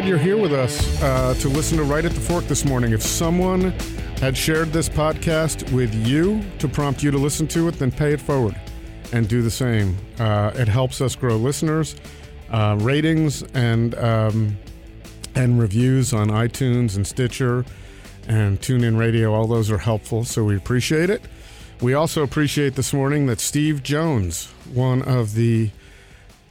glad you're here with us uh, to listen to Right at the Fork this morning. If someone had shared this podcast with you to prompt you to listen to it, then pay it forward and do the same. Uh, it helps us grow listeners, uh, ratings, and um, and reviews on iTunes and Stitcher and TuneIn Radio. All those are helpful, so we appreciate it. We also appreciate this morning that Steve Jones, one of the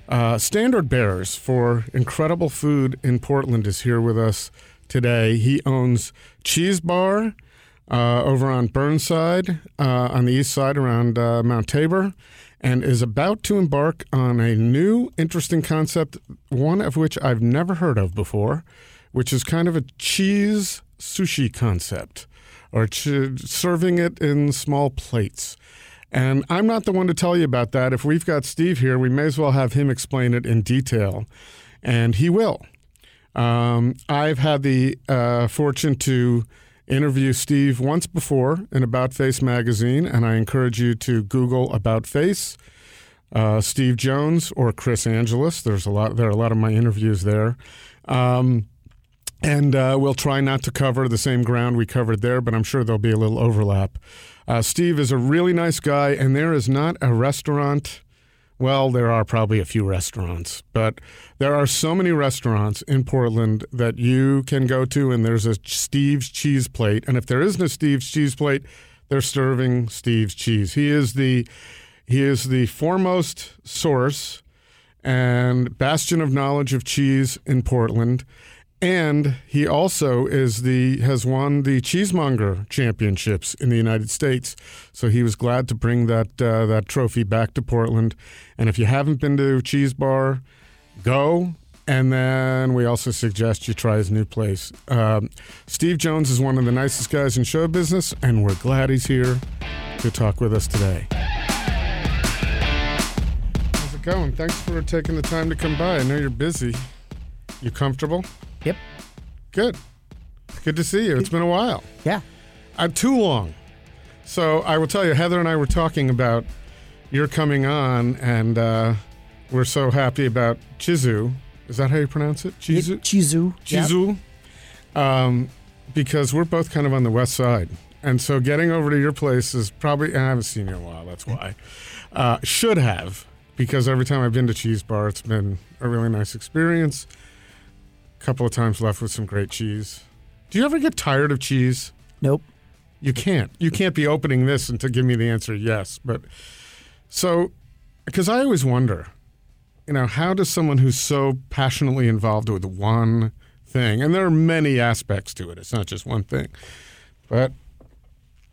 uh, standard bearers for incredible food in Portland, is here with us today. He owns Cheese Bar uh, over on Burnside, uh, on the east side around uh, Mount Tabor, and is about to embark on a new, interesting concept, one of which I've never heard of before, which is kind of a cheese sushi concept, or ch- serving it in small plates. And I'm not the one to tell you about that. If we've got Steve here, we may as well have him explain it in detail, and he will. Um, I've had the uh, fortune to interview Steve once before in About Face magazine, and I encourage you to Google About Face, uh, Steve Jones or Chris Angelus. There's a lot. There are a lot of my interviews there. Um, and uh, we'll try not to cover the same ground we covered there, but I'm sure there'll be a little overlap. Uh, Steve is a really nice guy, and there is not a restaurant. Well, there are probably a few restaurants, but there are so many restaurants in Portland that you can go to, and there's a Steve's cheese plate. And if there isn't a Steve's cheese plate, they're serving Steve's cheese. He is the he is the foremost source and bastion of knowledge of cheese in Portland. And he also is the has won the cheesemonger championships in the United States. So he was glad to bring that uh, that trophy back to Portland. And if you haven't been to Cheese Bar, go. And then we also suggest you try his new place. Um, Steve Jones is one of the nicest guys in show business, and we're glad he's here to talk with us today. How's it going? Thanks for taking the time to come by. I know you're busy. You comfortable? Yep. Good. Good to see you. It's been a while. Yeah. Uh, too long. So I will tell you, Heather and I were talking about your coming on, and uh, we're so happy about Chizu. Is that how you pronounce it? Chizu? Chizu. Yep. Chizu. Um, because we're both kind of on the west side. And so getting over to your place is probably, I haven't seen you in a while, that's why. Uh, should have, because every time I've been to Cheese Bar, it's been a really nice experience. Couple of times left with some great cheese. Do you ever get tired of cheese? Nope. You can't. You can't be opening this and to give me the answer yes. But so, because I always wonder, you know, how does someone who's so passionately involved with one thing, and there are many aspects to it, it's not just one thing, but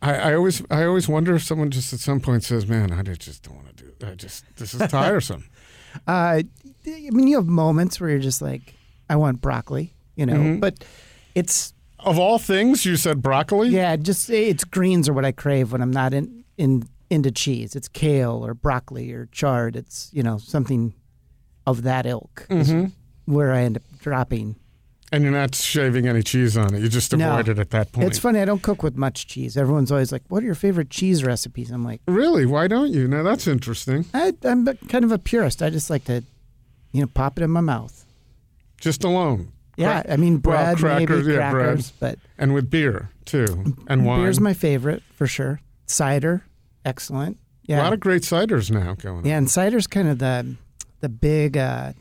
I, I always, I always wonder if someone just at some point says, "Man, I just don't want to do. I just this is tiresome." Uh, I mean, you have moments where you're just like, I want broccoli, you know, Mhm. but it's of all things, you said broccoli. yeah, just say it's greens are what I crave when I'm not in in into cheese. It's kale or broccoli or chard. It's you know something of that ilk is Mhm. where I end up dropping. And you're not shaving any cheese on it. You just No. avoid it at that point. It's funny. I don't cook with much cheese. Everyone's always like, "What are your favorite cheese recipes?" I'm like, Really? Why don't you? Now that's interesting. I, I'm kind of a purist. I just like to, you know, pop it in my mouth. Just alone. Yeah, Cra- I mean well, bread, crackers, maybe yeah, bread. crackers, but and with beer too, and wine. beer's my favorite for sure. Cider, excellent. Yeah, A lot of great ciders now going. on. yeah, and cider's kind of the the big uh,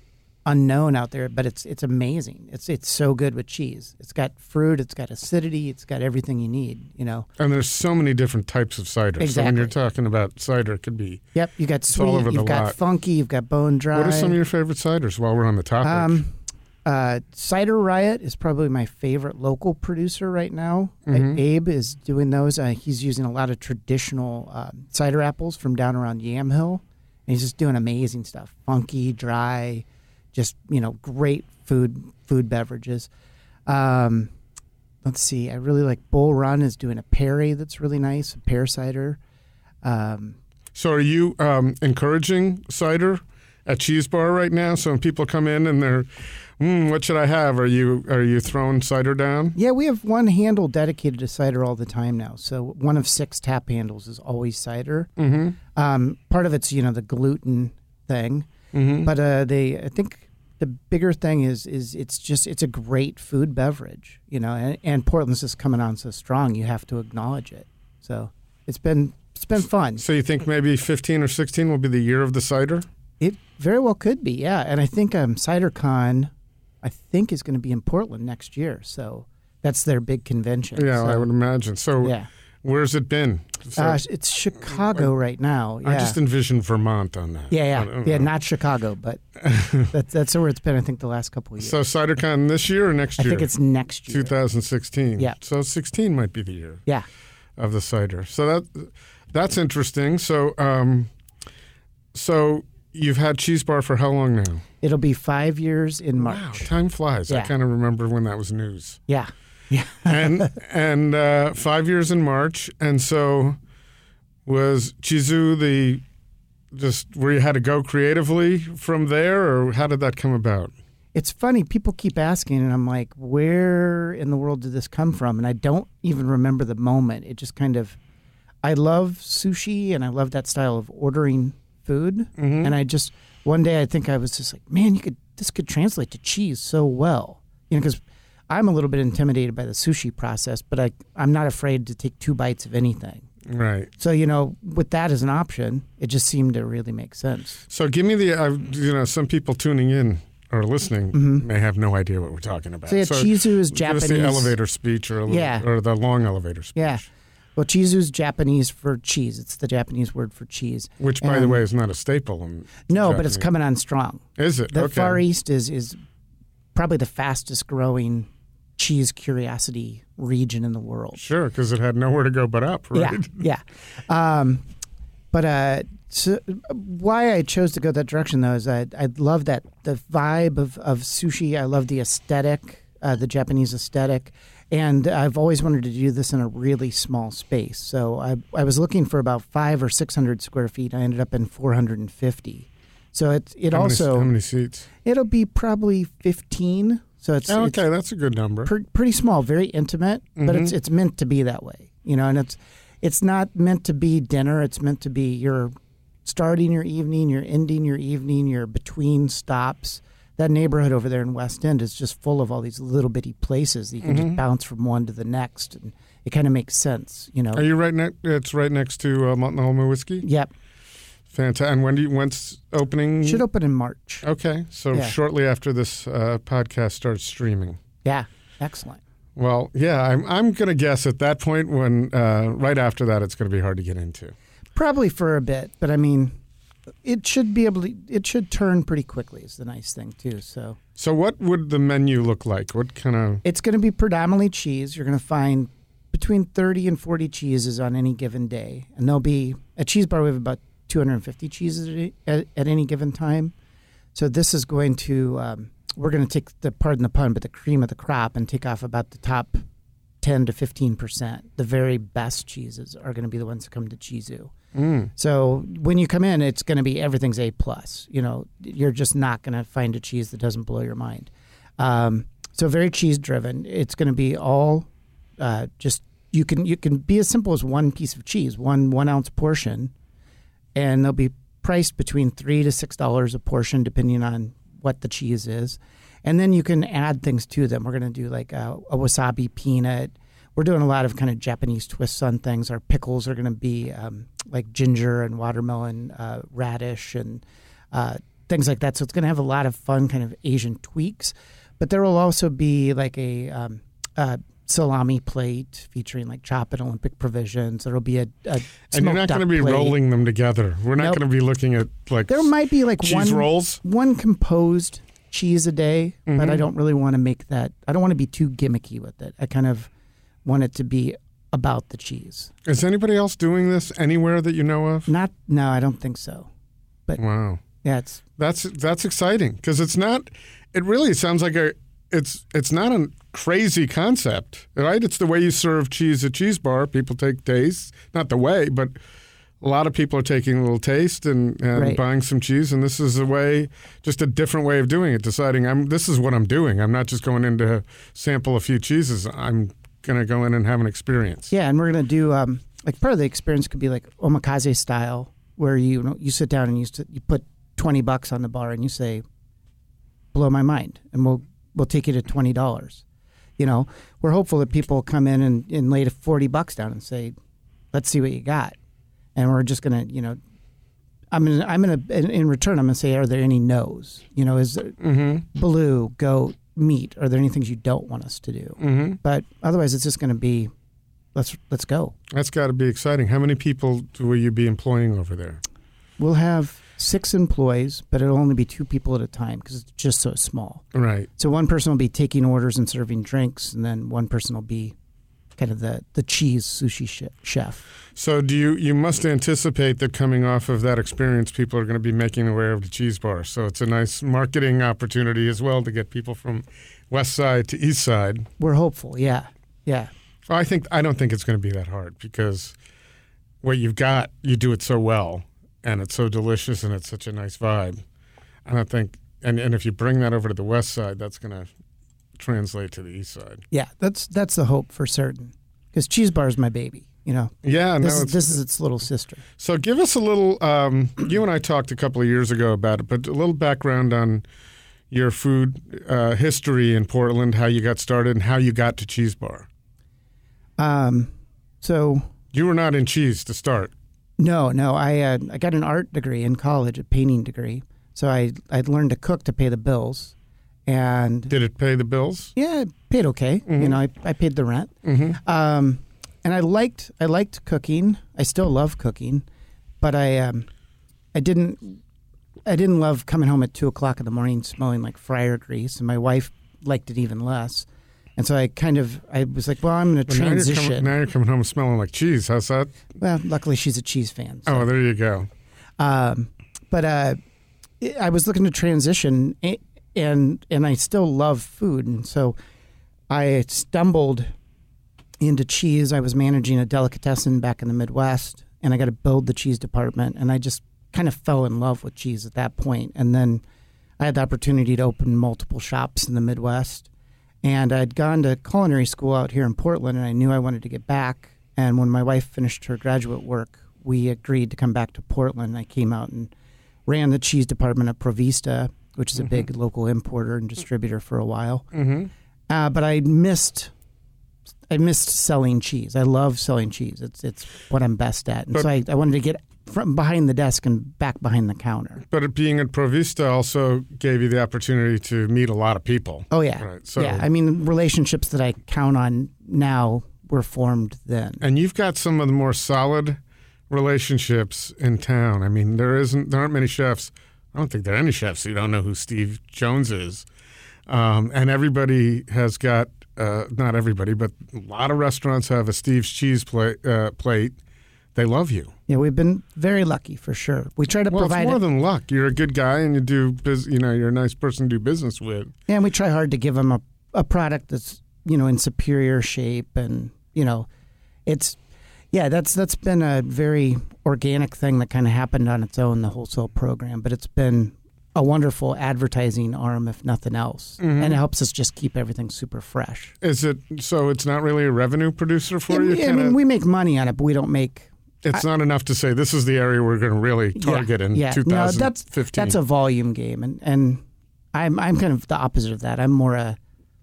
unknown out there, but it's it's amazing. It's it's so good with cheese. It's got fruit, it's got acidity, it's got everything you need. You know. And there's so many different types of cider. So when you're talking about cider, it could be. Yep, you got all sweet, over the you've got lot. funky, you've got bone dry. What are some of your favorite ciders? While we're on the topic, Um, uh, Cider Riot is probably my favorite local producer right now. Mhm. Abe is doing those. Uh, he's using a lot of traditional uh, cider apples from down around Yamhill, and he's just doing amazing stuff. Funky, dry, just you know, great food food beverages. Um, let's see. I really like Bull Run is doing a Perry that's really nice, a pear cider. Um, so are you um, encouraging cider at Cheese Bar right now? So when people come in and they're, mm, what should I have? Are you are you throwing cider down? Yeah, we have one handle dedicated to cider all the time now. So one of six tap handles is always cider. Mm-hmm. Um, part of it's you know the gluten thing, Mm-hmm. but uh, they I think the bigger thing is is it's just it's a great food beverage, you know, and, and Portland's just coming on so strong. You have to acknowledge it. So it's been it's been fun. So you think maybe 15 or 16 will be the year of the cider? It very well could be, yeah. And I think um, CiderCon, I think, is going to be in Portland next year. So that's their big convention. Yeah, so, I would imagine. So Yeah, where's it been? So uh, it's Chicago right now. Yeah, I just envisioned Vermont on that. yeah, yeah, don't yeah. know. Not Chicago, but that's that's where it's been. I think the last couple of years. So CiderCon this year or next year? I think it's next year. 2016. Yeah. So 16 might be the year Yeah, of the cider. So that that's interesting. So um, so you've had Cheese Bar for how long now? it'll be five years in March. Wow, time flies. I kind of remember when that was news. Yeah, yeah. and and uh, five years in March, and so was Chizu the just where you had to go creatively from there, or how did that come about? It's funny. People keep asking, and I'm like, where in the world did this come from? And I don't even remember the moment. It just kind of, I love sushi and I love that style of ordering food. Mhm. And I just, one day I think I was just like, man, you could, this could translate to cheese so well. You know, because I'm a little bit intimidated by the sushi process, but I, I'm not afraid to take two bites of anything. Right. So, you know, with that as an option, it just seemed to really make sense. So give me the uh, you know some people tuning in or listening Mm-hmm. may have no idea what we're talking about. So, yeah, Chizu is Japanese. the elevator speech or little, Yeah. or the long elevator speech. Yeah. Well, chizu's Japanese for cheese. It's the Japanese word for cheese. Which, by the way, is not a staple. In No, but it's coming on strong. Is it? The okay. Far East is is probably the fastest growing cheese curiosity region in the world. Sure, because it had nowhere to go but up, right? Yeah, yeah. Um, but uh, so why I chose to go that direction though is I I love that the vibe of of sushi. I love the aesthetic, uh, the Japanese aesthetic. And I've always wanted to do this in a really small space. So I, I was looking for about five or six hundred square feet. I ended up in four hundred and fifty. So it it How many- also how many seats? It'll be probably 15. So it's, Oh, it's okay, that's a good number. pre- pretty small, very intimate, but it's Mhm. it's meant to be that way. You know, and it's it's not meant to be dinner, it's meant to be you're starting your evening, you're ending your evening, you're between stops. That neighborhood over there in West End is just full of all these little bitty places that you can Mhm. just bounce from one to the next and it kind of makes sense, you know. Are you right next? It's right next to uh, Multnomah Whiskey. yep. Fantastic. And when do you, when's opening? Should open in March. Okay, so Yeah. shortly after this uh, podcast starts streaming. Yeah. Excellent. Well, yeah, I'm I'm gonna guess at that point when uh, right after that it's gonna be hard to get into. Probably for a bit, but I mean, it should be able to. It should turn pretty quickly. Is the nice thing too. So So, what would the menu look like? What kind of? it's going to be predominantly cheese. You're going to find between 30 and 40 cheeses on any given day, and there'll be a cheese bar. We have about 250 cheeses at, at, at any given time. So this is going to. Um, we're going to take the pardon the pun, but the cream of the crop and take off about the top 10 to 15 percent. The very best cheeses are going to be the ones that come to Chizu. Mm, So when you come in, it's going to be everything's A plus. You know, you're just not going to find a cheese that doesn't blow your mind. Um, so very cheese driven. It's going to be all uh, just you can you can be as simple as one piece of cheese, one one ounce portion, and they'll be priced between three to six dollars a portion, depending on what the cheese is. And then you can add things to them. We're going to do like a, a wasabi peanut. We're doing a lot of kind of Japanese twists on things. Our pickles are going to be um, like ginger and watermelon, uh, radish, and uh, things like that. So it's going to have a lot of fun kind of Asian tweaks. But there will also be like a um, uh, salami plate featuring like chop and Olympia Provisions. There'll be a, a and you're not going to be rolling them together. We're not Nope. going to be looking at like There might be like cheese one rolls. one composed cheese a day, but I Mhm. don't really want to make that. I don't want to be too gimmicky with it. I kind of want it to be about the cheese. Is anybody else doing this anywhere that you know of? Not no, I don't think so. But Wow, Yeah, it's that's that's exciting because it's not. It really sounds like a. It's it's not a crazy concept, right? It's the way you serve cheese at cheese bar. People take taste, not the way, but a lot of people are taking a little taste and, and Right. buying some cheese, and this is a way, just a different way of doing it. Deciding I'm this is what I'm doing. I'm not just going in to sample a few cheeses. I'm gonna go in and have an experience. yeah, and we're gonna do um like part of the experience could be like omakase style, where you you, know, you sit down and you you put twenty bucks on the bar and you say, blow my mind, and we'll we'll take you to twenty dollars. You know, we're hopeful that people come in and, and lay forty bucks down and say, "Let's see what you got," and we're just gonna, you know, I'm gonna, I'm gonna, in, in return, I'm gonna say, "Are there any no's? You know, is there Mm-hmm. blue, goat, meat? Are there any things you don't want us to do?" Mm-hmm. But otherwise, it's just gonna be, let's let's go. That's got to be exciting. How many people will you be employing over there? We'll have six employees, but it'll only be two people at a time because it's just so small. Right. So one person will be taking orders and serving drinks, and then one person will be kind of the the cheese sushi chef. So do you? You must anticipate that coming off of that experience, people are going to be making their way over to Cheese Bar. So it's a nice marketing opportunity as well to get people from West Side to East Side. We're hopeful, yeah, yeah. I think I don't think it's going to be that hard because what you've got, you do it so well, and it's so delicious, and it's such a nice vibe. And I think, and and if you bring that over to the West Side, that's going to translate to the East Side. Yeah, that's that's the hope for certain. Because Cheese Bar is my baby. You know, Yeah, this no, is it's, this is its little sister. So give us a little. Um, you and I talked a couple of years ago about it, but a little background on your food uh, history in Portland, how you got started, and how you got to Cheese Bar. Um, so You were not in cheese to start. no, no, I uh, I got an art degree in college, a painting degree. So I I learned to cook to pay the bills, and Did it pay the bills? yeah, I paid okay. You Mhm. know, I, I paid the rent. Mm-hmm. Um, and I liked I liked cooking. I still love cooking, but I um, I didn't I didn't love coming home at two o'clock in the morning smelling like fryer grease, and my wife liked it even less. And so I kind of I was like, well, I'm going to Now you're, transition. coming, now you're coming home smelling like cheese. How's that? Well, luckily she's a cheese fan. so- Oh, there you go. um, but uh, I was looking to transition, a- and and I still love food, and so I stumbled into cheese. I was managing a delicatessen back in the Midwest, and I got to build the cheese department, and I just kind of fell in love with cheese at that point. And then I had the opportunity to open multiple shops in the Midwest, and I'd gone to culinary school out here in Portland, and I knew I wanted to get back. And when my wife finished her graduate work, we agreed to come back to Portland. I came out and ran the cheese department at Provvista, which is a Mhm. big local importer and distributor for a while. Mm-hmm. Uh, but I missed, I missed selling cheese. I love selling cheese. It's it's what I'm best at, and But- so I, I wanted to get from behind the desk and back behind the counter. But it being at Provvista also gave you the opportunity to meet a lot of people. Oh yeah, Right. So, yeah. I mean, relationships that I count on now were formed then. and you've got some of the more solid relationships in town. I mean, there isn't there aren't many chefs. I don't think there are any chefs who don't know who Steve Jones is. Um, and everybody has got uh, not everybody, but a lot of restaurants have a Steve's cheese plate. Uh, plate. They love you. Yeah, we've been very lucky for sure. We try to Well, it's provide more it, than luck. You're a good guy, and you do. Bus- you know, you're a nice person to do business with. and we try hard to give them a, a product that's you know in superior shape and you know it's yeah that's that's been a very organic thing that kind of happened on its own the wholesale program but it's been a wonderful advertising arm if nothing else Mhm. and it helps us just keep everything super fresh Is it so? It's not really a revenue producer for Yeah, you. i mean we make money on it but we don't make it's not enough to say this is the area we're going to really Yeah, target in yeah. No, that's- 2015. that's a volume game and and i'm i'm kind of the opposite of that i'm more a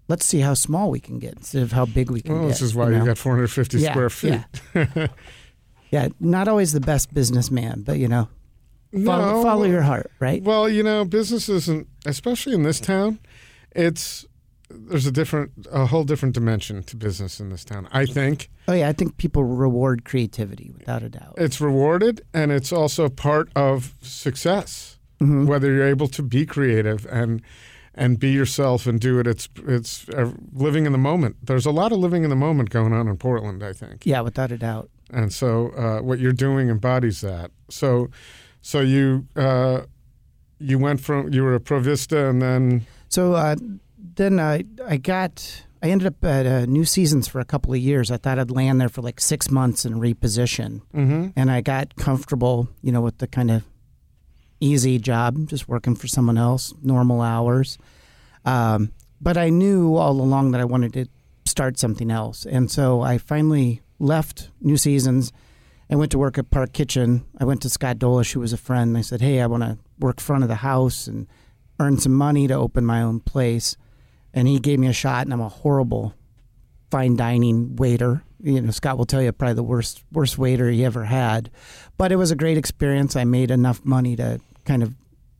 let's see how small we can get instead of how big we can well, get this is why you, know? got 450 Yeah, square feet. yeah. Yeah, not always the best businessman, but you know, follow, No, follow your heart, right? Well, you know, business isn't, especially in this town. It's there's a different, a whole different dimension to business in this town. I think Oh yeah, I think people reward creativity without a doubt. it's rewarded, and it's also part of success. Mhm. Whether you're able to be creative and and be yourself and do it, it's it's uh, living in the moment. There's a lot of living in the moment going on in Portland. I think. Yeah, without a doubt. and so uh, what you're doing embodies that. So, so you uh, you went from you were a Provvista, and then So uh, then I I got I ended up at uh, New Seasons for a couple of years. I thought I'd land there for like six months and reposition, mm-hmm. and I got comfortable, you know, with the kind of easy job, just working for someone else, normal hours. Um, but I knew all along that I wanted to start something else, and so I finally left New Seasons and went to work at Park Kitchen. I went to Scott Dolich, who was a friend. I said, "Hey, I want to work front of the house and earn some money to open my own place, and he gave me a shot, and I'm a horrible fine dining waiter. You know, Scott will tell you probably the worst worst waiter he ever had, but it was a great experience. I made enough money to kind of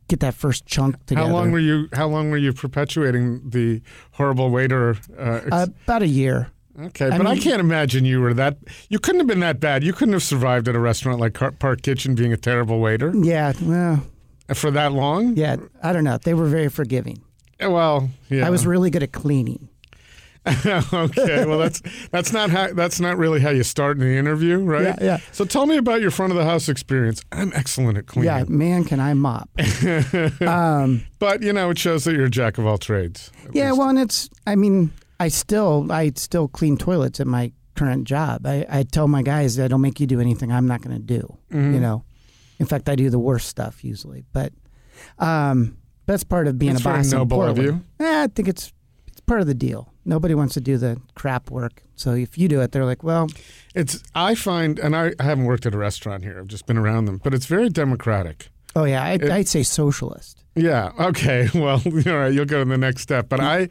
get that first chunk together. How long were you? How long were you perpetuating the horrible waiter? Uh, ex- uh, about a year. okay, but I can't imagine you were that. You couldn't have been that bad. You couldn't have survived at a restaurant like Park Kitchen being a terrible waiter Yeah, well, for that long. yeah. I don't know. They were very forgiving. Well, yeah. I was really good at cleaning. okay. Well, that's that's not how that's not really how you start in the interview, right? Yeah, yeah. So tell me about your front of the house experience. I'm excellent at cleaning. Yeah, man, can I mop? um, But you know, it shows that you're a jack of all trades. yeah, least. well, and it's. I mean, I still, I still clean toilets at my current job. I, I tell my guys, I don't make you do anything I'm not going to do. Mm-hmm. You know, in fact, I do the worst stuff usually. But um, that's part of being That's a boss. in noble of Portland. Eh, I think it's it's part of the deal. Nobody wants to do the crap work. So if you do it, they're like, well, it's I find, and I, I haven't worked at a restaurant here. I've just been around them, but it's very democratic. oh yeah, I, I'd say socialist. Yeah. Okay. Well, all right. You'll go to the next step. But I,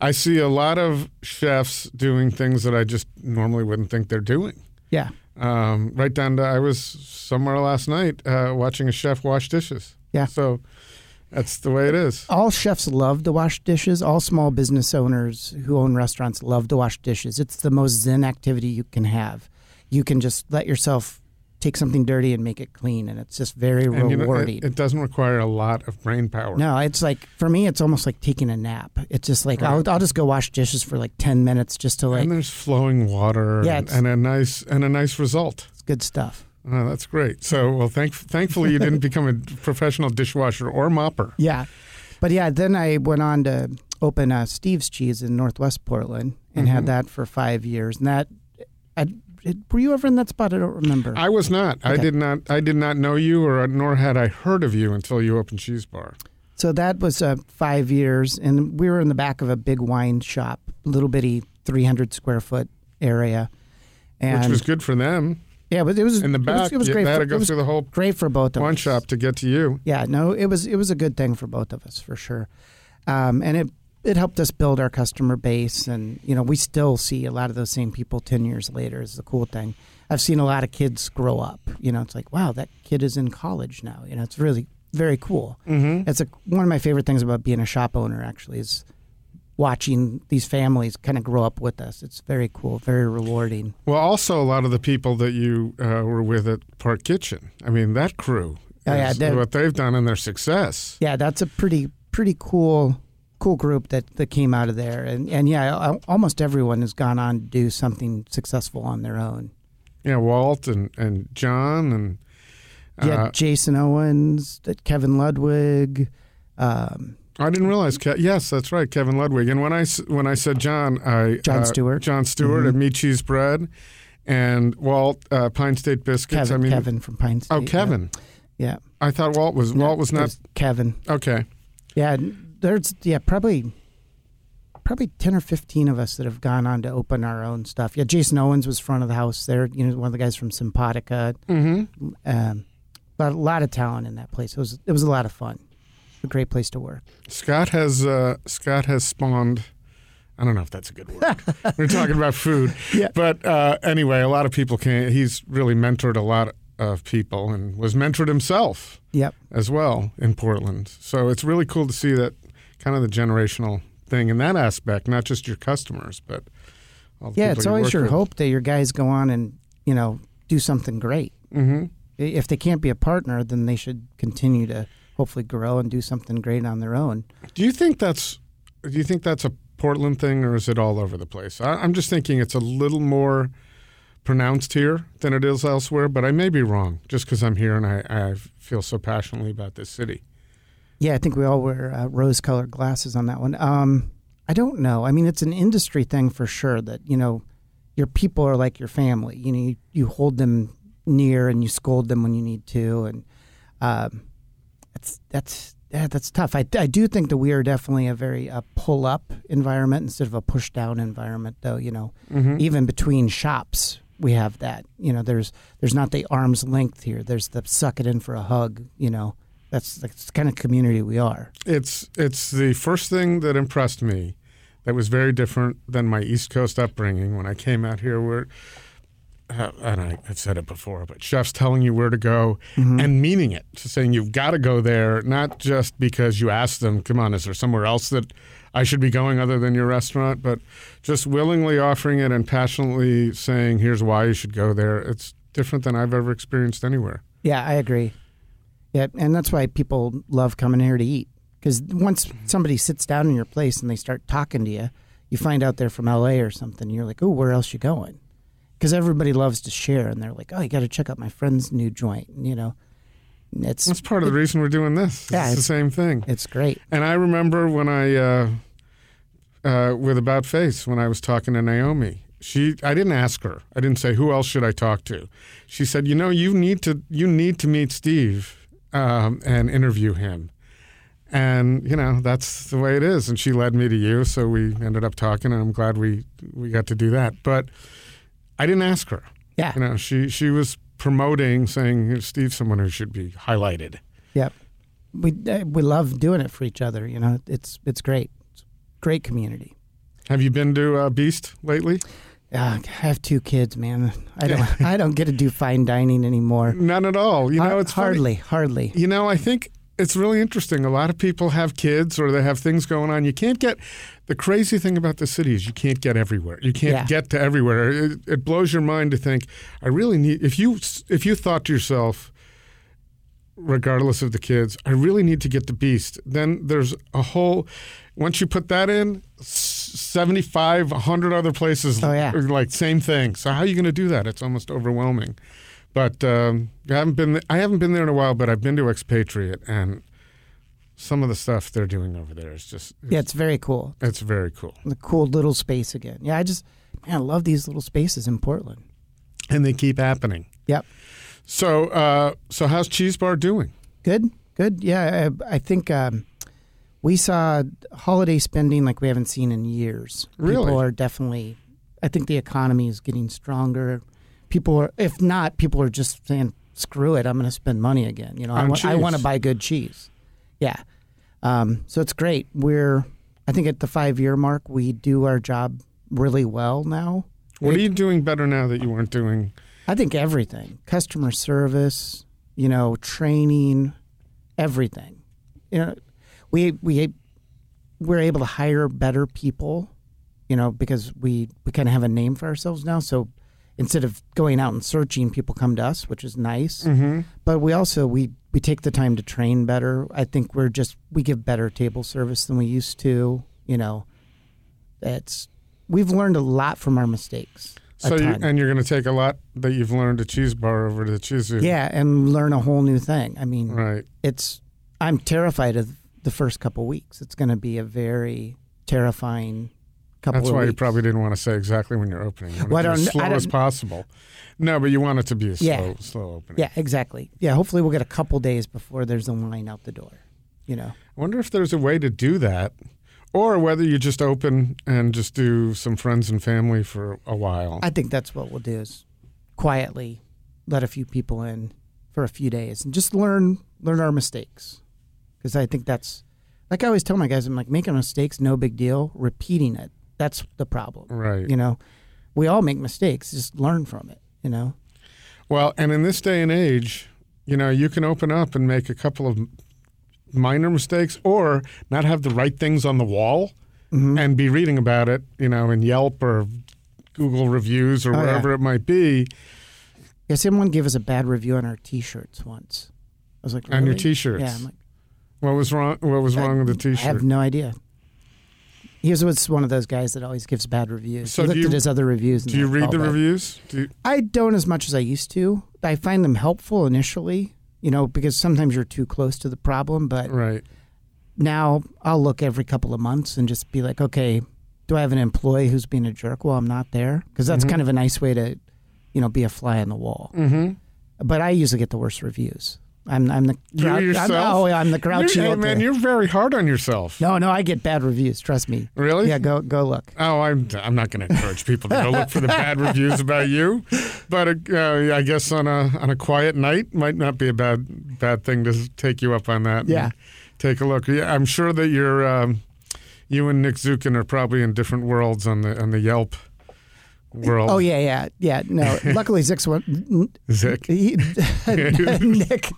I see a lot of chefs doing things that I just normally wouldn't think they're doing. Yeah, Um, right down to I was somewhere last night uh, watching a chef wash dishes. Yeah. So that's the way it is. all chefs love to wash dishes. All small business owners who own restaurants love to wash dishes. It's the most zen activity you can have. You can just let yourself take something dirty and make it clean, and it's just very And you know, rewarding. it, it doesn't require a lot of brain power. no, it's like for me, it's almost like taking a nap. It's just like I'll, I'll just go wash dishes for like ten minutes just to like. and there's flowing water Yeah, and, and a nice and a nice result. It's good stuff. Oh, that's great. So, well, thank, thankfully you didn't become a professional dishwasher or mopper. Yeah, but yeah, then I went on to open uh, Steve's Cheese in Northwest Portland and Mhm. had that for five years. And that, I, it, were you ever in that spot? I don't remember. I was not. I did not. I did not know you, or nor had I heard of you until you opened Cheese Bar. So that was uh, five years, and we were in the back of a big wine shop, little bitty, three hundred square foot area, and which was good for them. Yeah, but it was In the it was- back, It was, you- great. had For, to go through the whole great for both of us. shop to get to you. Yeah, no, it was it was a good thing for both of us for sure, um, and it it helped us build our customer base, and you know we still see a lot of those same people ten years later. Is the cool thing. I've seen a lot of kids grow up. You know, it's like wow, that kid is in college now. You know, it's really very cool. Mm-hmm. It's a, one of my favorite things about being a shop owner. Actually, is watching these families kind of grow up with us. It's very cool, very rewarding. Well, also a lot of the people that you uh, were with at Park Kitchen. I mean, that crew. Oh, yeah, is what they've done and their success. Yeah, that's a pretty pretty cool cool group that that came out of there, and and yeah, almost everyone has gone on to do something successful on their own. Yeah, Walt and, and John and Yeah, uh, Jason Owens, Kevin Ludwig. Um, I didn't realize. Ke- yes, that's right, Kevin Ludwig. And when I when I said John, I John uh, Stewart. John Stewart Mhm. at Meat Cheese Bread, and Walt uh, Pine State Biscuits. Kevin, I mean, Kevin from Pine State. oh. Kevin. Yeah, I thought Walt was Walt was not Kevin. okay. Yeah, there's yeah probably probably ten or fifteen of us that have gone on to open our own stuff. Yeah, Jason Owens was front of the house there. You know, one of the guys from Simpatica. Mm-hmm. Um, but a lot of talent in that place. It was it was a lot of fun. A great place to work. Scott has uh, Scott has spawned. I don't know if that's a good word. We're talking about food, Yeah. but uh, anyway, a lot of people can. He's really mentored a lot of people and was mentored himself Yep. as well in Portland. So it's really cool to see that kind of the generational thing in that aspect, not just your customers, but all the Yeah, people it's you always your with. hope that your guys go on and you know do something great. Mm-hmm. If they can't be a partner, then they should continue to hopefully grow and do something great on their own. Do you think that's do you think that's a Portland thing or is it all over the place? I, I'm just thinking it's a little more pronounced here than it is elsewhere, but I may be wrong just because I'm here and I, I feel so passionately about this city. Yeah, I think we all wear uh, rose-colored glasses on that one. Um, I don't know. I mean, it's an industry thing for sure. That you know, your people are like your family. You know, you, you hold them near and you scold them when you need to, and um, that's that's yeah, that's tough. I, I do think that we are definitely a very uh, pull-up environment instead of a push-down environment, though. You know, Mm-hmm. even between shops we have that you know there's there's not the arm's length here there's the suck it in for a hug you know That's that's the kind of community we are. It's it's the first thing that impressed me that was very different than my East Coast upbringing when I came out here where uh, and I, have said it before, but chefs telling you where to go Mm-hmm. and meaning it, saying you've got to go there, not just because you asked them, come on, is there somewhere else that I should be going other than your restaurant, but just willingly offering it and passionately saying, here's why you should go there. It's different than I've ever experienced anywhere. Yeah, I agree. Yeah, and that's why people love coming here to eat. Because once somebody sits down in your place and they start talking to you, you find out they're from LA or something. You're like, oh, where else you going? Because everybody loves to share, and they're like, oh, you got to check out my friend's new joint. You know, it's That's part of the reason we're doing this. Yeah, it's the same thing. it's great. And I remember when I, uh, uh, with About Face, when I was talking to Naomi, she, I didn't ask her. I didn't say who else should I talk to. She said, you know, you need to, you need to meet Steve um, and interview him. And you know that's the way it is. And she led me to you, so we ended up talking, and I'm glad we we got to do that. But I didn't ask her. Yeah, You know, she she was promoting, saying Steve's someone who should be highlighted. Yep. We uh, we love doing it for each other. You know, it's it's great. It's great community. Have you been to uh, Beast lately? Uh, I have two kids, man. I don't I don't get to do fine dining anymore. None at all. You know, Har- it's funny. hardly, hardly. You know, I think it's really interesting. A lot of people have kids or they have things going on. You can't get the crazy thing about the city is you can't get everywhere. You can't Yeah. get to everywhere. It, it blows your mind to think I really need if you if you thought to yourself regardless of the kids, I really need to get to Beast. Then there's a whole once you put that in 75 100 other places Oh, yeah. are like same thing. So how are you going to do that? It's almost overwhelming. But um, I haven't been. I haven't been there in a while. But I've been to Expatriate, and some of the stuff they're doing over there is just. Yeah, it's very cool. It's very cool, The cool little space again. Yeah, I just man, I love these little spaces in Portland. and they keep happening. Yep. So, uh, so how's Cheese Bar doing? Good, good. Yeah, I, I think um, we saw holiday spending like we haven't seen in years. Really? People are definitely. I think the economy is getting stronger. People are, if not, people are just saying, "Screw it, I'm going to spend money again." You know, I want, I want to buy good cheese. Yeah. Um, so it's great. We're, I think, at the five year mark, we do our job really well now. What are you doing better now that you weren't doing? I think everything customer service, you know, training, everything. You know, we we we're able to hire better people, you know, because we we kind of have a name for ourselves now. So instead of going out and searching, people come to us, which is nice. Mm-hmm. But we also we we take the time to train better. I think we're just we give better table service than we used to. You know, it's we've learned a lot from our mistakes. So, you, and you're going to take a lot that you've learned at Cheese Bar over to Chizu. Yeah, and learn a whole new thing. I mean, Right. it's I'm terrified of the first couple weeks. It's going to be a very terrifying couple That's why you probably didn't want to say exactly when you're opening. You want Well, as slow as possible. No, but you want it to be a slow, Yeah. slow opening. Yeah, exactly. Yeah, hopefully we'll get a couple days before there's a line out the door. You know. I wonder if there's a way to do that, or whether you just open and just do some friends and family for a while. I think that's what we'll do is quietly let a few people in for a few days and just learn learn our mistakes. Cuz I think that's like I always tell my guys I'm like making mistakes no big deal, repeating it. That's the problem. right. You know. We all make mistakes, just learn from it, you know. Well, and in this day and age, you know, you can open up and make a couple of minor mistakes, or not have the right things on the wall, Mm-hmm. and be reading about it, you know, in Yelp or Google reviews or Oh, yeah. it might be, Yeah, someone gave us a bad review on our T-shirts once. I was like, on your T-shirts. Yeah, I'm like, What was wrong? What was wrong with the T-shirt? I have no idea. He was one of those guys that always gives bad reviews. So he looked you- at his other reviews. And Do you read the bad. reviews? Do you, I don't as much as I used to. I find them helpful initially, you know, because sometimes you're too close to the problem. But right. now I'll look every couple of months and just be like, okay, do I have an employee who's being a jerk while I'm not there? Because that's Mhm. kind of a nice way to, you know, be a fly on the wall. Mm-hmm. But I usually get the worst reviews. I'm I'm the You grou- I'm, oh, I'm the grouchy You're- hey, man, you're very hard on yourself. No, no, I get bad reviews. Trust me. Really? Yeah, go go look. Oh, I'm I'm not going to encourage people to go look for the bad reviews about you, but uh, I guess on a on a quiet night might not be a bad bad thing to take you up on that. and Yeah. take a look. Yeah, I'm sure that you're um, you and Nick Zukin are probably in different worlds on the on the Yelp world. Oh yeah, yeah, yeah. No, luckily Zick's one. Zick. He, Nick,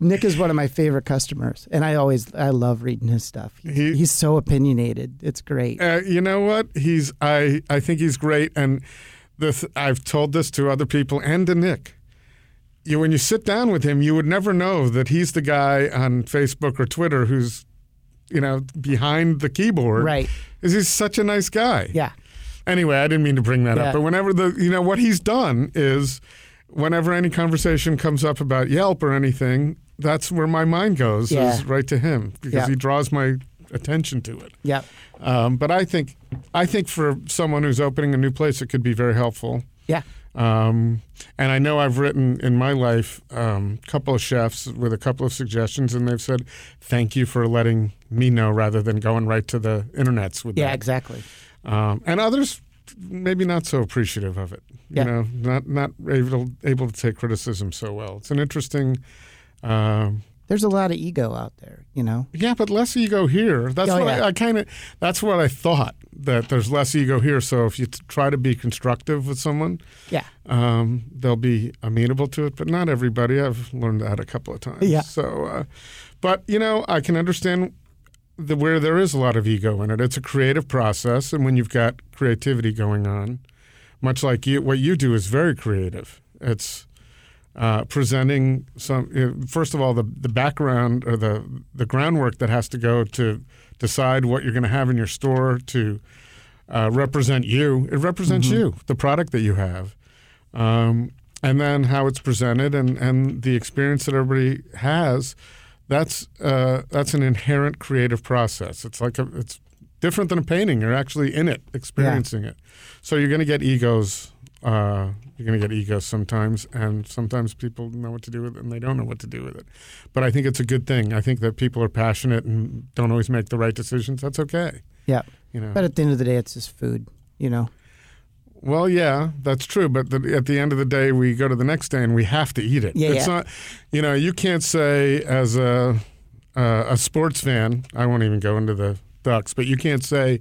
Nick is one of my favorite customers, and I always I love reading his stuff. He's, He- he's so opinionated. It's great. Uh, you know what? He's I I think he's great, and the th- I've told this to other people and to Nick. You when you sit down with him, you would never know that he's the guy on Facebook or Twitter who's you know behind the keyboard. Right. Is he's such a nice guy. Yeah. Anyway, I didn't mean to bring that Yeah. up, but whenever the you know what he's done is whenever any conversation comes up about Yelp or anything, that's where my mind goes Yeah. is right to him because Yeah. he draws my attention to it. Yeah. Um, but I think I think for someone who's opening a new place, it could be very helpful. Yeah. Um, and I know I've written in my life a um, couple of chefs with a couple of suggestions, and they've said, "Thank you for letting me know," rather than going right to the internets with Yeah. that. Exactly. Um, and others maybe not so appreciative of it. You Yeah. know, not not able able to take criticism so well. It's an interesting. Um, There's a lot of ego out there. You know. yeah, but less ego here. That's Oh, what yeah. I, I kind of. That's what I thought that there's less ego here. So if you t- try to be constructive with someone, Yeah. um, they'll be amenable to it. But not everybody. I've learned that a couple of times. Yeah. So, uh, but you know, I can understand the where there is a lot of ego in it. It's a creative process, and when you've got creativity going on, much like you, what you do is very creative. It's uh, presenting some. You know, first of all, the the background or the the groundwork that has to go to decide what you're going to have in your store to uh, represent you. It represents you, the product that you have, um, and then how it's presented and and the experience that everybody has. That's uh, that's an inherent creative process. It's like a, it's different than a painting. You're actually in it, experiencing it. So you're going to get egos. Uh, you're going to get egos sometimes, and sometimes people know what to do with it, and they don't know what to do with it. But I think it's a good thing. I think that people are passionate and don't always make the right decisions. That's okay. Yeah. You know. But at the end of the day, it's just food. You know. Well, yeah, that's true. But the, at the end of the day, we go to the next day and we have to eat it. Yeah, it's yeah. not, you know, you can't say as a uh, a sports fan. I won't even go into the Ducks, but you can't say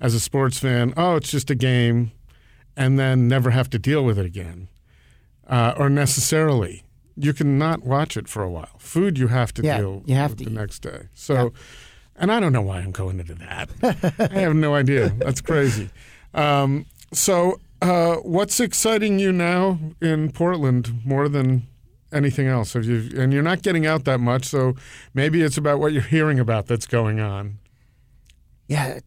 as a sports fan, oh, it's just a game, and then never have to deal with it again, uh, or necessarily. You can not watch it for a while. Food, you have to Yeah, deal you have with to the eat. next day. So, and I don't know why I'm going into that. I have no idea. That's crazy. Um, so, uh, what's exciting you now in Portland more than anything else? Have you? And you're not getting out that much, so maybe it's about what you're hearing about that's going on. Yeah.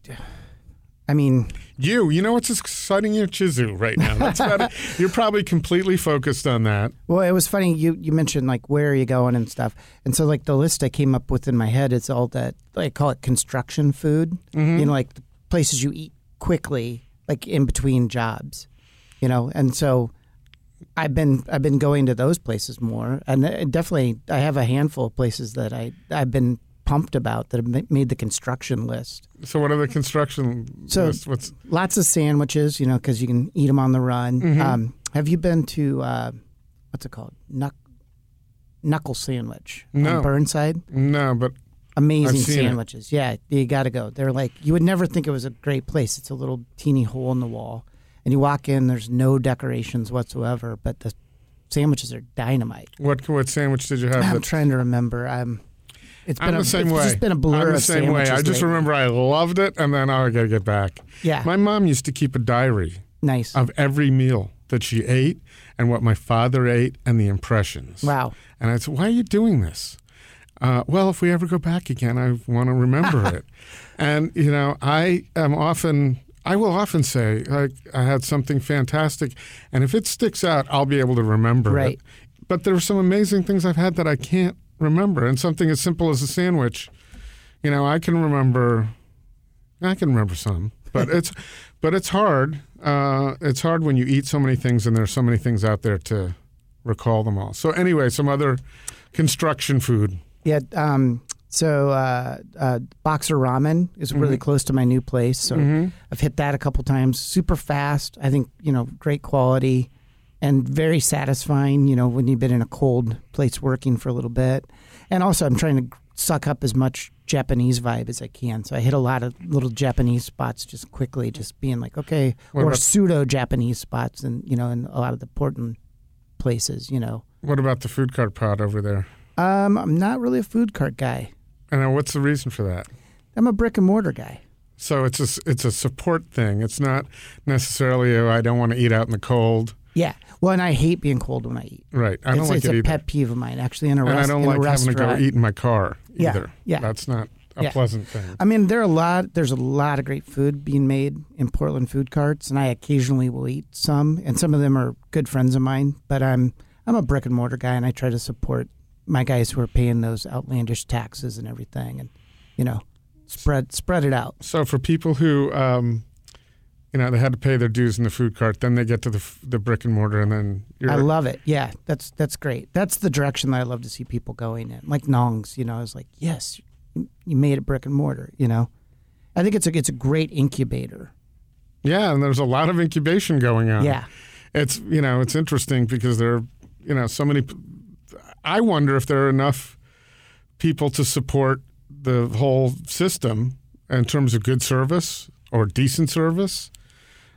I mean, You, you know what's exciting you? Chizu right now. That's about it. You're probably completely focused on that. Well, it was funny. You you mentioned like where are you going and stuff, and so like the list I came up with in my head is all that I call it construction food. You know, like the places you eat quickly, like in between jobs. You know, and so I've been I've been going to those places more, and definitely I have a handful of places that I I've been pumped about that have made the construction list. So, what are the construction? So- list? what's Lots of sandwiches, you know, because you can eat them on the run. Mm-hmm. Um, have you been to uh, what's it called? Knuck- knuckle sandwich No. on Burnside. no, but Amazing I've it. sandwiches. Yeah, you got to go. They're like you would never think it was a great place. It's a little teeny hole in the wall, and you walk in. There's no decorations whatsoever, but the sandwiches are dynamite. what what sandwich did you have? I'm trying to remember. I'm. It's been I'm a, the same it's way. just been a blur I'm the same way. I just lately. remember I loved it, and then oh, I got to get back. Yeah, My mom used to keep a diary nice. of every meal that she ate and what my father ate and the impressions. wow. And I said, "Why are you doing this?" Uh, well, if we ever go back again, I want to remember it. And you know, I am often. I will often say, like, I had something fantastic, and if it sticks out, I'll be able to remember Right. it. But there are some amazing things I've had that I can't remember, and something as simple as a sandwich. You know, I can remember. I can remember some, but it's, but it's hard. Uh, it's hard when you eat so many things, and there's so many things out there to recall them all. So anyway, some other construction food. Yeah. Um, so uh, uh, Boxer Ramen is really close to my new place. So I've hit that a couple times. Super fast. I think you know great quality and very satisfying. You know when you've been in a cold place working for a little bit, and also I'm trying to suck up as much Japanese vibe as I can. So I hit a lot of little Japanese spots just quickly, just being like okay, What or pseudo Japanese spots, and you know in a lot of the Portland places. You know, What about the food cart pod over there? Um, I'm not really a food cart guy. And what's the reason for that? I'm a brick and mortar guy. So it's a it's a support thing. It's not necessarily oh, I don't want to eat out in the cold. Yeah. Well, and I hate being cold when I eat. Right. I don't it's like it's it a either. pet peeve of mine. Actually, in a, and rest, I don't like having to go eat in my car Yeah, either. yeah. That's not a Yeah. pleasant thing. I mean, there are a lot. There's a lot of great food being made in Portland food carts, and I occasionally will eat some. And some of them are good friends of mine. But I'm I'm a brick and mortar guy, and I try to support my guys who are paying those outlandish taxes and everything, and you know, spread spread it out. So for people who, um, you know, they had to pay their dues in the food cart, then they get to the the brick and mortar, and then you're I love it. Yeah, that's that's great. That's the direction that I love to see people going in. Like Nong's, you know, I was like, yes, you you made it brick and mortar. You know, I think it's a it's a great incubator. yeah, and there's a lot of incubation going on. Yeah, it's you know it's interesting because there are you know so many. I wonder if there are enough people to support the whole system in terms of good service or decent service.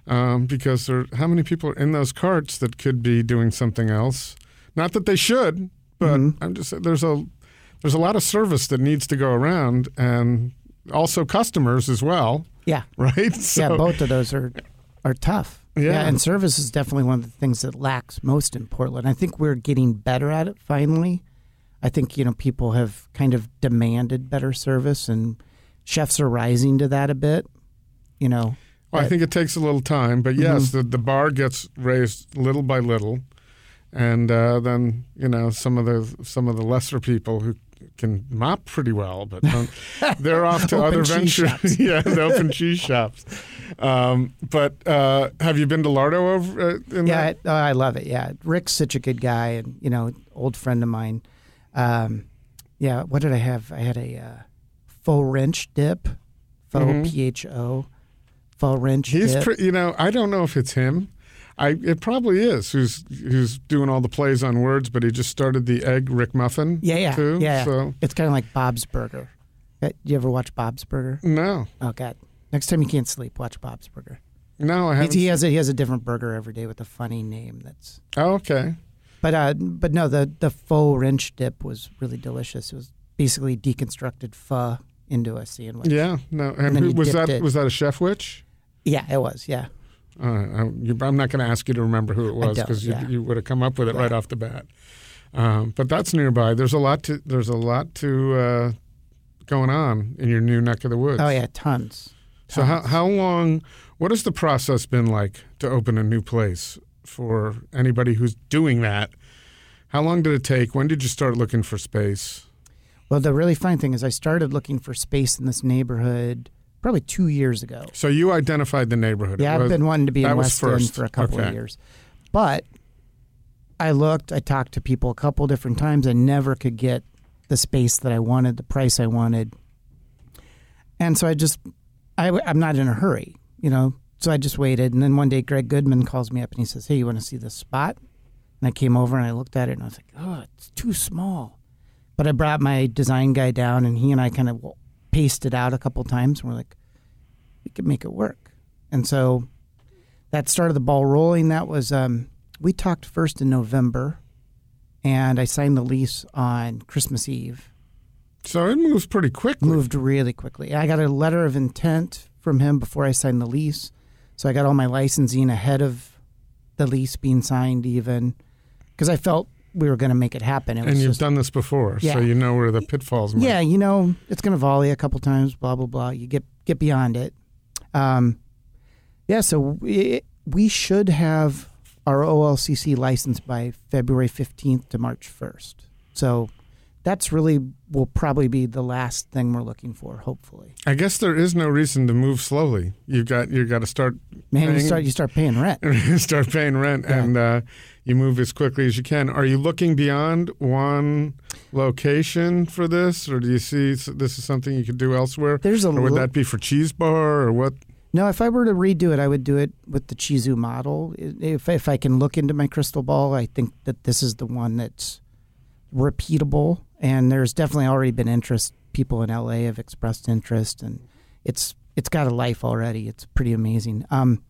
Um, because there, how many people are in those carts that could be doing something else? Not that they should, but Mm-hmm. I'm just there's a there's a lot of service that needs to go around, and also customers as well, yeah, right? So, yeah. Both of those are are tough. Yeah. and service is definitely one of the things that lacks most in Portland. I think we're getting better at it finally. I think you know people have kind of demanded better service, and chefs are rising to that a bit. You know, Well, I think it takes a little time, but yes, the, the bar gets raised little by little, and uh, then you know some of the some of the lesser people who can mop pretty well, but they're off to other ventures. yeah, the open cheese shops. Um, but uh, have you been to Lardo over? Uh, in Yeah? I, oh, I love it. Yeah, Rick's such a good guy, and you know, old friend of mine. Um, yeah, what did I have? I had a uh, faux wrench dip, faux Mhm. P H O, faux wrench He's, dip. pre- you know, I don't know if it's him. I it probably is who's who's doing all the plays on words, but he just started the egg Rick muffin. yeah, yeah, too, yeah. So It's kind of like Bob's Burger. Uh, You ever watch Bob's Burger? no, Oh God! Next time you can't sleep, watch Bob's Burger. no, I He, haven't. he has a he has a different burger every day with a funny name. That's oh, okay. but uh but no the the faux wrench dip was really delicious. It was basically deconstructed pho into a sandwich. Yeah, no. And, then who, was that? it. Was that a chef witch? Yeah, it was. Yeah. Uh, I'm, not going to ask you to remember who it was because you, yeah. you would have come up with it Yeah. right off the bat. Um, but that's nearby. There's a lot to there's a lot to uh, going on in your new neck of the woods. Oh yeah, tons. So how how long? What has the process been like to open a new place for anybody who's doing that? How long did it take? When did you start looking for space? Well, the really fun thing is I started looking for space in this neighborhood probably two years ago. So you identified the neighborhood. Yeah, I've been wanting to be in was West End for a couple Okay. of years, but I looked. I talked to people a couple different times. I never could get the space that I wanted, the price I wanted, and so I just I, I'm not in a hurry, you know. So I just waited, and then one day Greg Goodman calls me up and he says, "Hey, you want to see this spot?" And I came over and I looked at it and I was like, "Oh, it's too small." But I brought my design guy down, and he and I kind of paced it out a couple times, and we're like, "We could make it work." And so that started the ball rolling. That was um, we talked first in November, and I signed the lease on Christmas Eve. So it moves pretty quickly. Moved really quickly. I got a letter of intent from him before I signed the lease, so I got all my licensing ahead of the lease being signed, even because I felt we were going to make it happen. It and you've just, done this before, so you know where the pitfalls. might- yeah, you know, it's going to volley a couple times, blah blah blah. You get get beyond it. Um, yeah, so we, we should have our OLCC license by February fifteenth to March first. So that's really will probably be the last thing we're looking for. Hopefully, I guess there is no reason to move slowly. You've got you've got to start man, you Paying- start you start paying rent. start paying rent Yeah. and uh, you move as quickly as you can. Are you looking beyond one location for this, or do you see this is something you could do elsewhere? There's a Or would lo- that be for Cheese Bar or what? No, if I were to redo it, I would do it with the Chizu model. If if I can look into my crystal ball, I think that this is the one that's repeatable. And there's definitely already been interest. People in LA have expressed interest, and it's it's got a life already. It's pretty amazing. Um,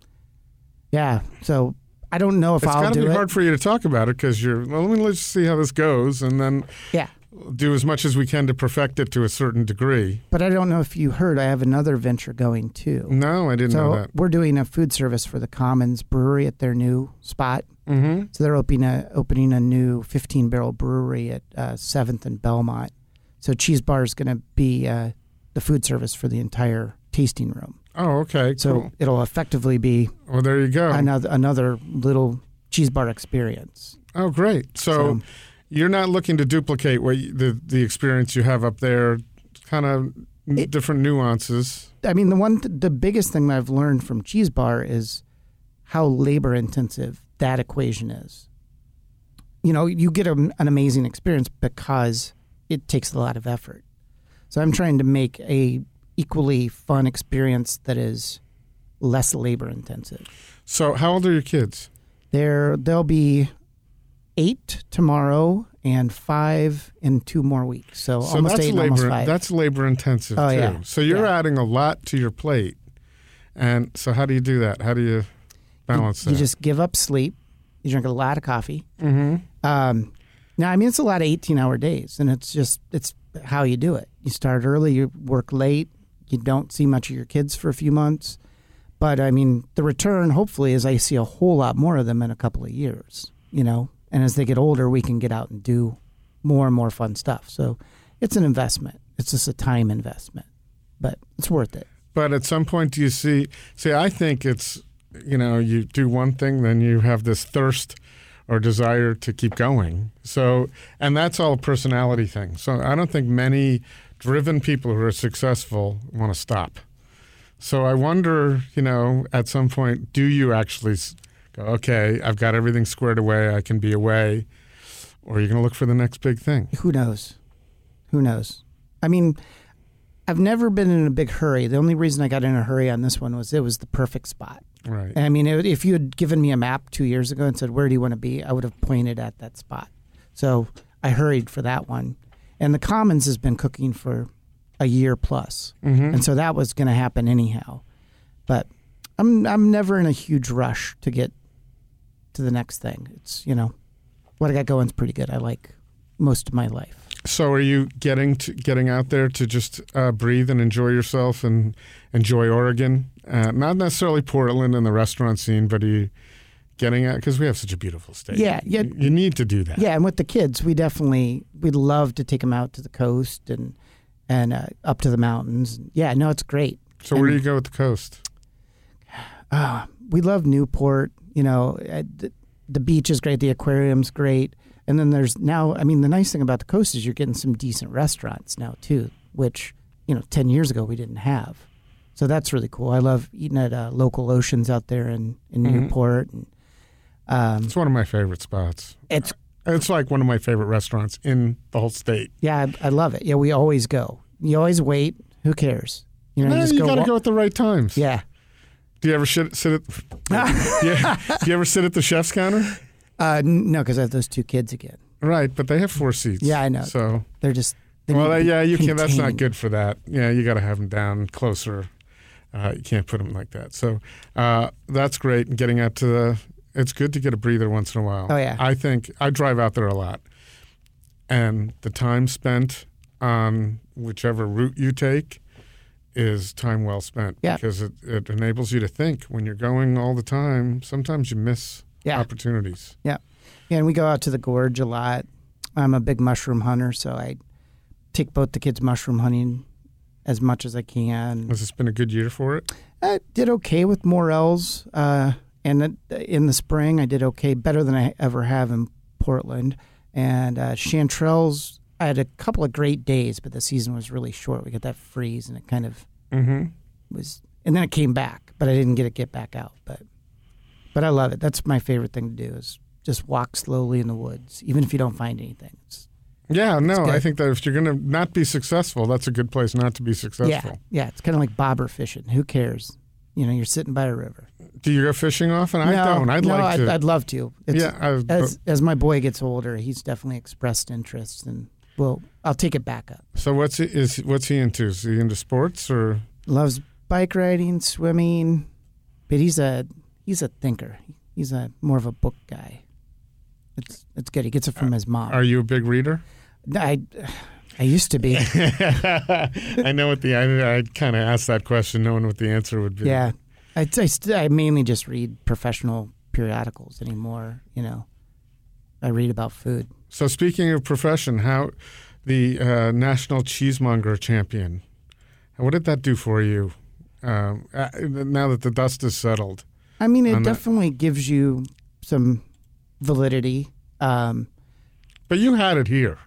yeah. So I don't know if It's I'll to do be it. hard for you to talk about it because you're. Well, let me let's see how this goes, and then Yeah. do as much as we can to perfect it to a certain degree. But I don't know if you heard. I have another venture going too. No, I didn't so know that. we're doing a food service for the Commons Brewery at their new spot. Mm-hmm. So they're opening a opening a new 15 barrel brewery at uh, Seventh and Belmont. So Cheese Bar is going to be uh, the food service for the entire tasting room. Oh, okay. So cool. it'll effectively be Well, there you go. another another little cheese bar experience. Oh, great. So, So- you're not looking to duplicate what you, the the experience you have up there, kind of It- different nuances. I mean, the one the biggest thing that I've learned from Cheese Bar is how labor intensive that equation is. You know, you get a, an amazing experience because it takes a lot of effort. So I'm trying to make a equally fun experience that is less labor intensive. So, how old are your kids? There, they'll be eight tomorrow and five in two more weeks. So, So almost that's eight, labor. almost five. That's labor intensive Oh, too. yeah. So you're Yeah. adding a lot to your plate, and so how do you do that? How do you balance you, you just give up sleep. You drink a lot of coffee. mm-hmm. Um, now, I mean, it's a lot of 18 hour days, and it's just, it's how you do it. You start early, you work late, you don't see much of your kids for a few months. But I mean, the return, hopefully, is I see a whole lot more of them in a couple of years, you know? And as they get older, we can get out and do more and more fun stuff. So it's an investment, it's just a time investment, but it's worth it. But at some point, do you see? See, I think it's you know you do one thing, then you have this thirst or desire to keep going. So, and that's all a personality thing. So, I don't think many driven people who are successful want to stop. So, I wonder, you know, at some point, do you actually go, okay, I've got everything squared away, I can be away, or are you going to look for the next big thing? Who knows? Who knows? I mean, I've never been in a big hurry. The only reason I got in a hurry on this one was it was the perfect spot. Right. I mean, if you had given me a map two years ago and said, "Where do you want to be?" I would have pointed at that spot. So I hurried for that one. And the Commons has been cooking for a year plus, Mm-hmm. and so that was going to happen anyhow. But I'm I'm never in a huge rush to get to the next thing. It's you know what I got going is pretty good. I like most of my life. So, are you getting to getting out there to just uh, breathe and enjoy yourself and enjoy Oregon? Uh, not necessarily Portland and the restaurant scene, but you getting out because we have such a beautiful state? Yeah, yeah. You, you need to do that. Yeah, and with the kids, we definitely we'd love to take them out to the coast and and uh, up to the mountains. Yeah, no, it's great. So, where do you go with the coast? Uh, we love Newport. You know, uh, the, the beach is great. The aquarium's great. And then there's now. I mean, the nice thing about the coast is you're getting some decent restaurants now too, which you know, ten years ago we didn't have. So that's really cool. I love eating at uh, Local Oceans out there in in Mhm. Newport. And, um, It's one of my favorite spots. it's It's like one of my favorite restaurants in the whole state. yeah, I, I love it. Yeah, we always go. You always wait. Who cares? You know, Eh, you you go. got to wa- go at the right times. Yeah. Do you ever sit, sit at? yeah. Do you ever sit at the chef's counter? Uh, no, because I have those two kids again. Right, but they have four seats. Yeah, I know. So They're just. They well, need uh, to be yeah, you can. That's not good for that. Yeah, you got to have them down closer. Uh, you can't put them like that. So uh, that's great. Getting out to the, it's good to get a breather once in a while. Oh, yeah. I think I drive out there a lot, and the time spent on whichever route you take is time well spent. Yeah. because it, it enables you to think. When you're going all the time, sometimes you miss Yeah. opportunities. Yeah, and we go out to the gorge a lot. I'm a big mushroom hunter, so I take both the kids mushroom hunting as much as I can. Has this been a good year for it? I did okay with morels, uh, and it- in the spring I did okay, better than I ever have in Portland. And uh, chanterelles I had a couple of great days, but the season was really short. We got that freeze, and it kind of Mm-hmm. was, and then it came back, but I didn't get it get back out. But but I love it. That's my favorite thing to do is just walk slowly in the woods, even if you don't find anything. It's, Yeah, no. I think that if you're going to not be successful, that's a good place not to be successful. yeah. yeah It's kind of like bobber fishing. Who cares? You know, you're sitting by a river. Do you go fishing often? I no, don't. I'd no, like I'd, to. I'd love to. It's, yeah, I, as as my boy gets older, he's definitely expressed interest, and well, I'll take it back up. so what's he, is what's he into? Is he into sports or? Loves bike riding, swimming, but he's a he's a thinker. He's a more of a book guy. It's it's good. He gets it from his mom. Are you a big reader? I I used to be. I know what the I, I kind of asked that question, knowing what the answer would be. Yeah, I I, st- I mainly just read professional periodicals anymore. You know, I read about food. So speaking of profession, how the uh, national cheesemonger champion, what did that do for you? Um, uh, now that the dust is settled, I mean, it On that- definitely gives you some validity. Um, but you had it here.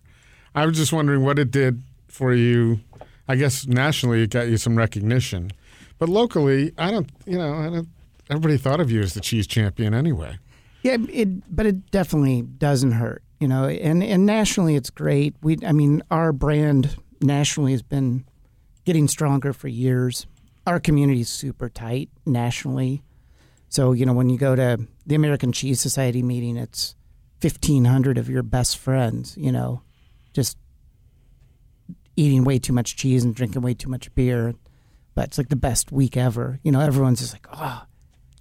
I was just wondering what it did for you. I guess nationally it got you some recognition, but locally, I don't. You know, I don't. Everybody thought of you as the cheese champion anyway. Yeah, it but it definitely doesn't hurt, you know. And and nationally, it's great. We, I mean, our brand nationally has been getting stronger for years. Our community is super tight nationally, so you know when you go to the American Cheese Society meeting, it's fifteen hundred of your best friends, you know, just eating way too much cheese and drinking way too much beer. But it's like the best week ever. You know, everyone's just like, oh,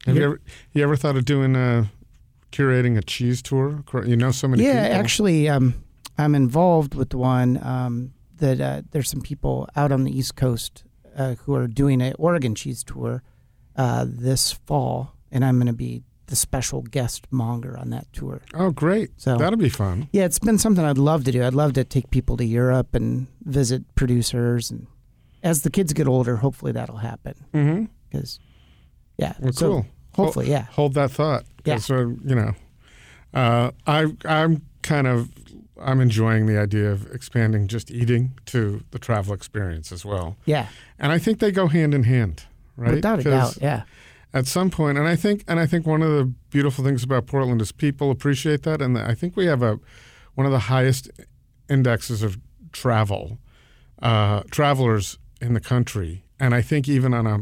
Have you ever you ever thought of doing a curating a cheese tour? You know so many yeah, people. actually, um, I'm involved with one um, that uh, there's some people out on the East Coast uh, who are doing an Oregon cheese tour uh, this fall, and I'm going to be the special guest monger on that tour. Oh, great! So That'll be fun. yeah, it's been something I'd love to do. I'd love to take people to Europe and visit producers, and as the kids get older, hopefully that'll happen. Mm-hmm. Because yeah, Well, so cool. hopefully, yeah, Hold that thought. 'cause, uh, you know, uh, I I'm kind of I'm enjoying the idea of expanding just eating to the travel experience as well, yeah, and I think they go hand in hand, right? without a doubt, yeah, At some point, and I think and I think one of the beautiful things about Portland is people appreciate that, and I think we have a one of the highest indexes of travel uh, travelers in the country, and I think even on a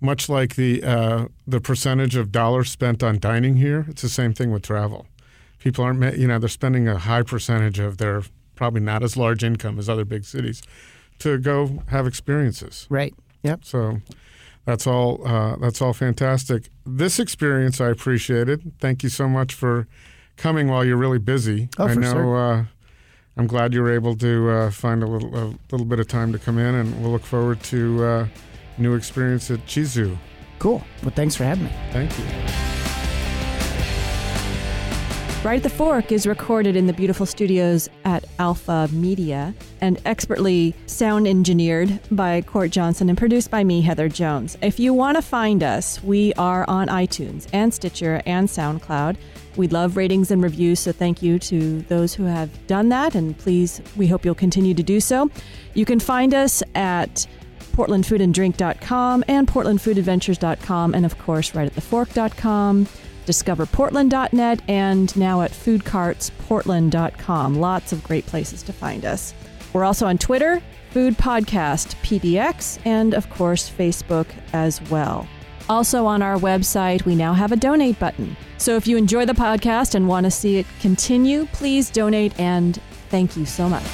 much like the uh, the percentage of dollars spent on dining here, it's the same thing with travel. People aren't, you know, they're spending a high percentage of their probably not as large income as other big cities to go have experiences. right, yep. So that's all. Uh, that's all fantastic. This experience I appreciated. Thank you so much for coming while you're really busy. Oh, I know. sure. Uh, I'm glad you were able to uh, find a little a little bit of time to come in, and we'll look forward to uh, new experience at Chizu. Cool. Well, thanks for having me. Thank you. Right at the Fork is recorded in the beautiful studios at Alpha Media and expertly sound engineered by Court Johnson and produced by me, Heather Jones. If you want to find us, we are on iTunes and Stitcher and SoundCloud. We love ratings and reviews, so thank you to those who have done that, and please, we hope you'll continue to do so. You can find us at portlandfoodanddrink.com and portlandfoodadventures.com, and of course, right at thefork.com discoverportland.net, and now at foodcartsportland.com. Lots of great places to find us. We're also on Twitter, Food Podcast PDX, and of course, Facebook as well. Also, on our website, we now have a donate button. So if you enjoy the podcast and want to see it continue, please donate and thank you so much.